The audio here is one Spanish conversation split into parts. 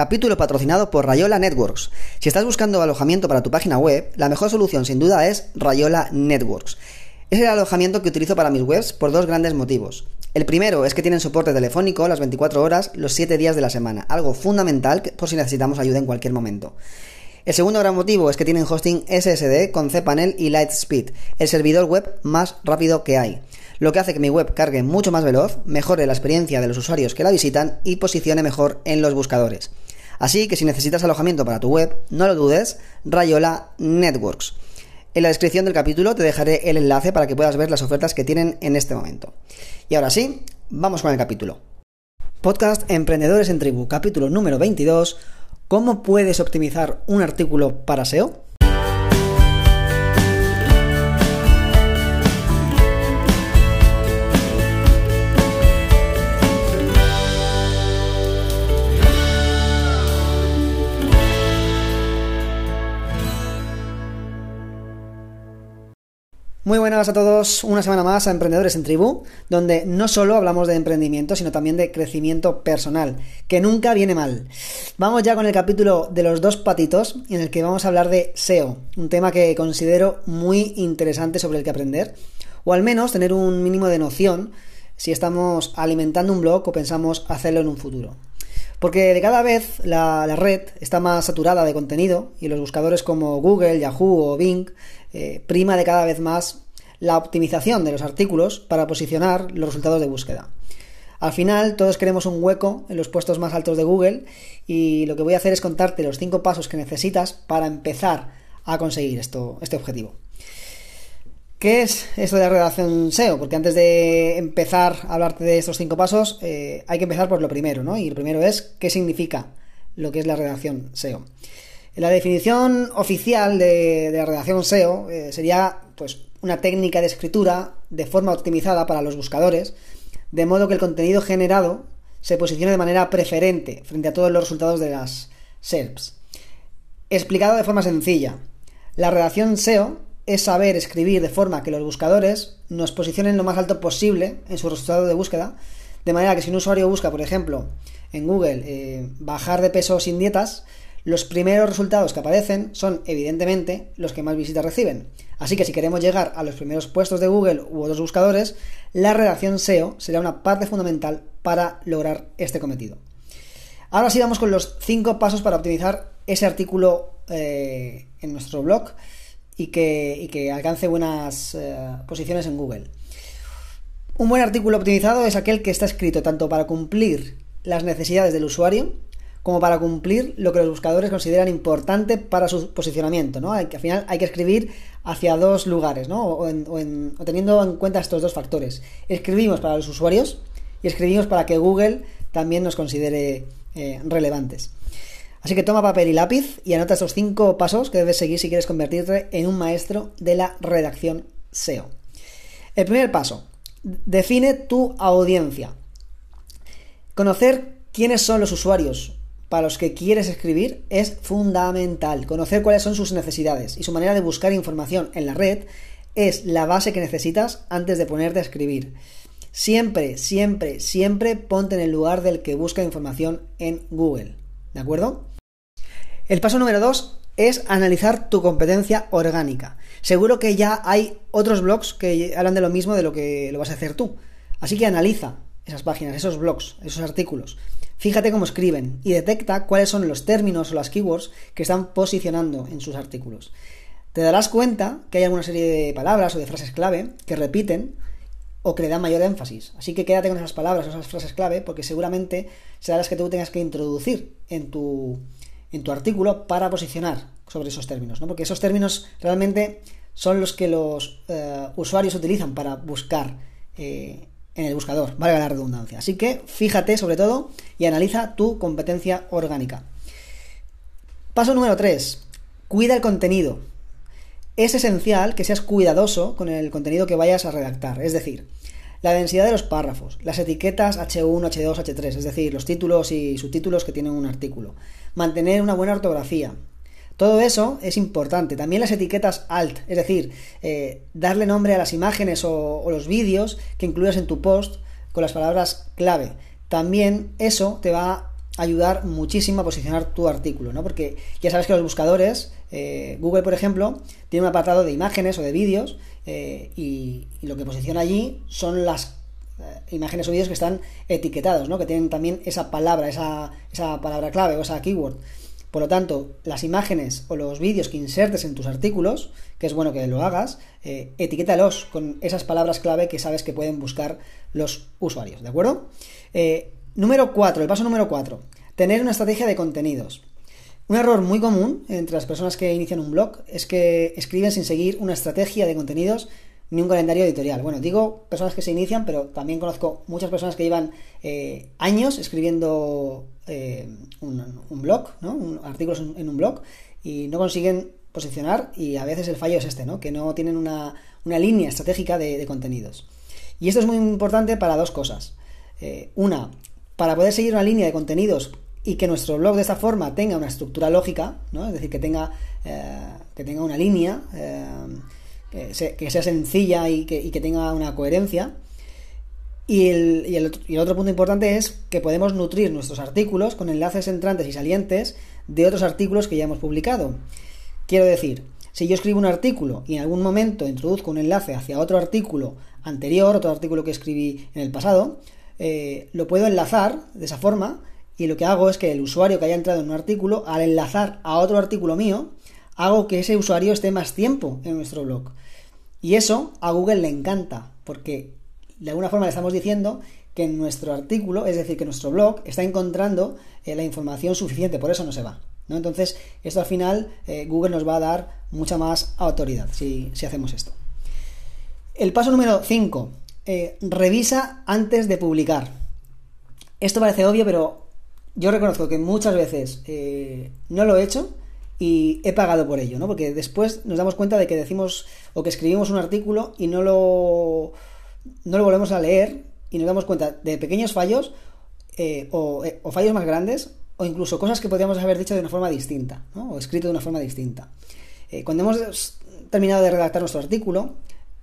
Capítulo patrocinado por Rayola Networks. Si estás buscando alojamiento para tu página web, la mejor solución sin duda es Rayola Networks. Es el alojamiento que utilizo para mis webs por dos grandes motivos. El primero es que tienen soporte telefónico las 24 horas, los 7 días de la semana, algo fundamental por si necesitamos ayuda en cualquier momento. El segundo gran motivo es que tienen hosting SSD con cPanel y Lightspeed, el servidor web más rápido que hay lo que hace que mi web cargue mucho más veloz, mejore la experiencia de los usuarios que la visitan y posicione mejor en los buscadores. Así que si necesitas alojamiento para tu web, no lo dudes, Rayola Networks. En la descripción del capítulo te dejaré el enlace para que puedas ver las ofertas que tienen en este momento. Y ahora sí, vamos con el capítulo. Podcast Emprendedores en Tribu, capítulo número 22. ¿Cómo puedes optimizar un artículo para SEO? A todos, una semana más a Emprendedores en Tribu, donde no solo hablamos de emprendimiento, sino también de crecimiento personal, que nunca viene mal. Vamos ya con el capítulo de los dos patitos, en el que vamos a hablar de SEO, un tema que considero muy interesante sobre el que aprender, o al menos tener un mínimo de noción si estamos alimentando un blog o pensamos hacerlo en un futuro. Porque de cada vez la, red está más saturada de contenido y los buscadores como Google, Yahoo o Bing eh, prima de cada vez más la optimización de los artículos para posicionar los resultados de búsqueda. Al final todos queremos un hueco en los puestos más altos de Google y lo que voy a hacer es contarte los cinco pasos que necesitas para empezar a conseguir esto, este objetivo. ¿Qué es esto de la redacción SEO? Porque antes de empezar a hablarte de estos cinco pasos, eh, hay que empezar por lo primero, ¿no? Y lo primero es qué significa lo que es la redacción SEO. La definición oficial de, la redacción SEO eh, sería pues, una técnica de escritura de forma optimizada para los buscadores, de modo que el contenido generado se posicione de manera preferente frente a todos los resultados de las SERPs. Explicado de forma sencilla, la redacción SEO es saber escribir de forma que los buscadores nos posicionen lo más alto posible en su resultado de búsqueda, de manera que si un usuario busca, por ejemplo, en Google eh, bajar de peso sin dietas, los primeros resultados que aparecen son evidentemente los que más visitas reciben. Así que si queremos llegar a los primeros puestos de Google u otros buscadores, la redacción SEO será una parte fundamental para lograr este cometido. Ahora sí vamos con los 5 pasos para optimizar ese artículo eh, en nuestro blog y que, alcance buenas eh, posiciones en Google. Un buen artículo optimizado es aquel que está escrito tanto para cumplir las necesidades del usuario como para cumplir lo que los buscadores consideran importante para su posicionamiento, ¿no? Al final hay que escribir hacia dos lugares, ¿no? O, teniendo en cuenta estos dos factores. Escribimos para los usuarios y escribimos para que Google también nos considere eh, relevantes. Así que toma papel y lápiz y anota estos cinco pasos que debes seguir si quieres convertirte en un maestro de la redacción SEO. El primer paso, define tu audiencia. Conocer quiénes son los usuarios para los que quieres escribir es fundamental. Conocer cuáles son sus necesidades y su manera de buscar información en la red es la base que necesitas antes de ponerte a escribir. Siempre, siempre, siempre ponte en el lugar del que busca información en Google. ¿De acuerdo? El paso número dos es analizar tu competencia orgánica. Seguro que ya hay otros blogs que hablan de lo mismo de lo que lo vas a hacer tú. Así que analiza esas páginas, esos blogs, esos artículos. Fíjate cómo escriben y detecta cuáles son los términos o las keywords que están posicionando en sus artículos. Te darás cuenta que hay alguna serie de palabras o de frases clave que repiten o que le dan mayor énfasis. Así que quédate con esas palabras o esas frases clave porque seguramente serán las que tú tengas que introducir en tu, en tu artículo para posicionar sobre esos términos, ¿no? Porque esos términos realmente son los que los eh, usuarios utilizan para buscar eh, en el buscador, valga la redundancia. Así que fíjate sobre todo y analiza tu competencia orgánica. Paso número 3. Cuida el contenido. Es esencial que seas cuidadoso con el contenido que vayas a redactar, es decir, la densidad de los párrafos, las etiquetas H1, H2, H3, es decir, los títulos y subtítulos que tienen un artículo. Mantener una buena ortografía. Todo eso es importante. También las etiquetas alt, es decir, eh, darle nombre a las imágenes o, los vídeos que incluyas en tu post con las palabras clave. También eso te va ayudar muchísimo a posicionar tu artículo, ¿no? Porque ya sabes que los buscadores, eh, Google, por ejemplo, tiene un apartado de imágenes o de vídeos eh, y, lo que posiciona allí son las imágenes o vídeos que están etiquetados, ¿no? Que tienen también esa palabra, esa palabra clave o esa keyword. Por lo tanto, las imágenes o los vídeos que insertes en tus artículos, que es bueno que lo hagas, etiquétalos con esas palabras clave que sabes que pueden buscar los usuarios, ¿de acuerdo? Número 4, el paso número 4, tener una estrategia de contenidos. Un error muy común entre las personas que inician un blog es que escriben sin seguir una estrategia de contenidos ni un calendario editorial. Bueno, digo personas que se inician, pero también conozco muchas personas que llevan eh, años escribiendo eh, un, blog, ¿no? artículos en, un blog y no consiguen posicionar y a veces el fallo es este, ¿no? Que no tienen una, línea estratégica de, contenidos. Y esto es muy importante para dos cosas. Eh, una, para poder seguir una línea de contenidos y que nuestro blog de esta forma tenga una estructura lógica, ¿no? es decir, que tenga, eh, que tenga una línea, eh, que, sea, sencilla y que, tenga una coherencia. Y el, otro, punto importante es que podemos nutrir nuestros artículos con enlaces entrantes y salientes de otros artículos que ya hemos publicado. Quiero decir, si yo escribo un artículo y en algún momento introduzco un enlace hacia otro artículo anterior, otro artículo que escribí en el pasado, eh, lo puedo enlazar de esa forma y lo que hago es que el usuario que haya entrado en un artículo, al enlazar a otro artículo mío, hago que ese usuario esté más tiempo en nuestro blog. Y eso a Google le encanta, porque de alguna forma le estamos diciendo que nuestro artículo, es decir, que nuestro blog está encontrando eh, la información suficiente, por eso no se va. ¿no? Entonces, esto al final eh, Google nos va a dar mucha más autoridad si, si hacemos esto. El paso número 5. Eh, revisa antes de publicar. Esto parece obvio, pero yo reconozco que muchas veces no lo he hecho y he pagado por ello, ¿no? Porque después nos damos cuenta de que decimos o que escribimos un artículo y no lo, no lo volvemos a leer y nos damos cuenta de pequeños fallos eh, o, fallos más grandes o incluso cosas que podríamos haber dicho de una forma distinta. O escrito de una forma distinta. cuando hemos terminado de redactar nuestro artículo,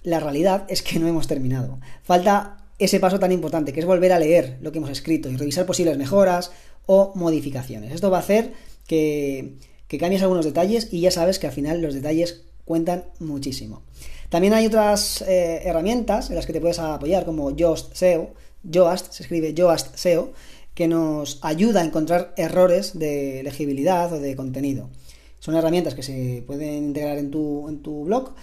la realidad es que no hemos terminado. Falta ese paso tan importante, que es volver a leer lo que hemos escrito y revisar posibles mejoras o modificaciones. Esto va a hacer que, cambies algunos detalles y ya sabes que al final los detalles cuentan muchísimo. También hay otras eh, herramientas en las que te puedes apoyar, como Yoast SEO, Yoast, se escribe Yoast SEO, que nos ayuda a encontrar errores de legibilidad o de contenido. Son herramientas que se pueden integrar en tu, en tu blog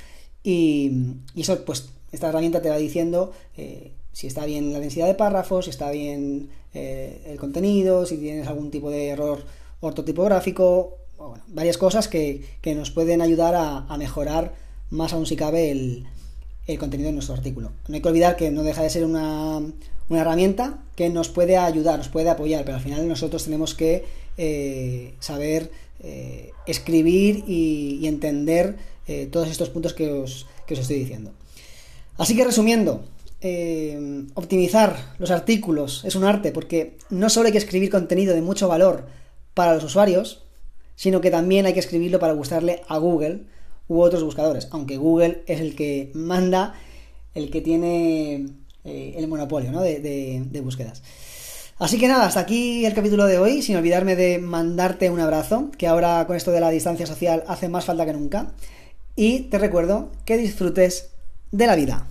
y, eso, pues, esta herramienta te va diciendo eh, si está bien la densidad de párrafos, si está bien eh, el contenido, si tienes algún tipo de error ortotipográfico, varias cosas que, nos pueden ayudar a, mejorar más aún si cabe el, contenido de nuestro artículo. No hay que olvidar que no deja de ser una, herramienta que nos puede ayudar, nos puede apoyar, pero al final nosotros tenemos que eh, saber escribir y entender eh, todos estos puntos que os, os, estoy diciendo. Así que resumiendo, eh, optimizar los artículos es un arte porque no solo hay que escribir contenido de mucho valor para los usuarios, sino que también hay que escribirlo para gustarle a Google u otros buscadores, aunque Google es el que manda, el que tiene eh, el monopolio de búsquedas. Así que nada, hasta aquí el capítulo de hoy, sin olvidarme de mandarte un abrazo, que ahora con esto de la distancia social hace más falta que nunca y te recuerdo que disfrutes de la vida.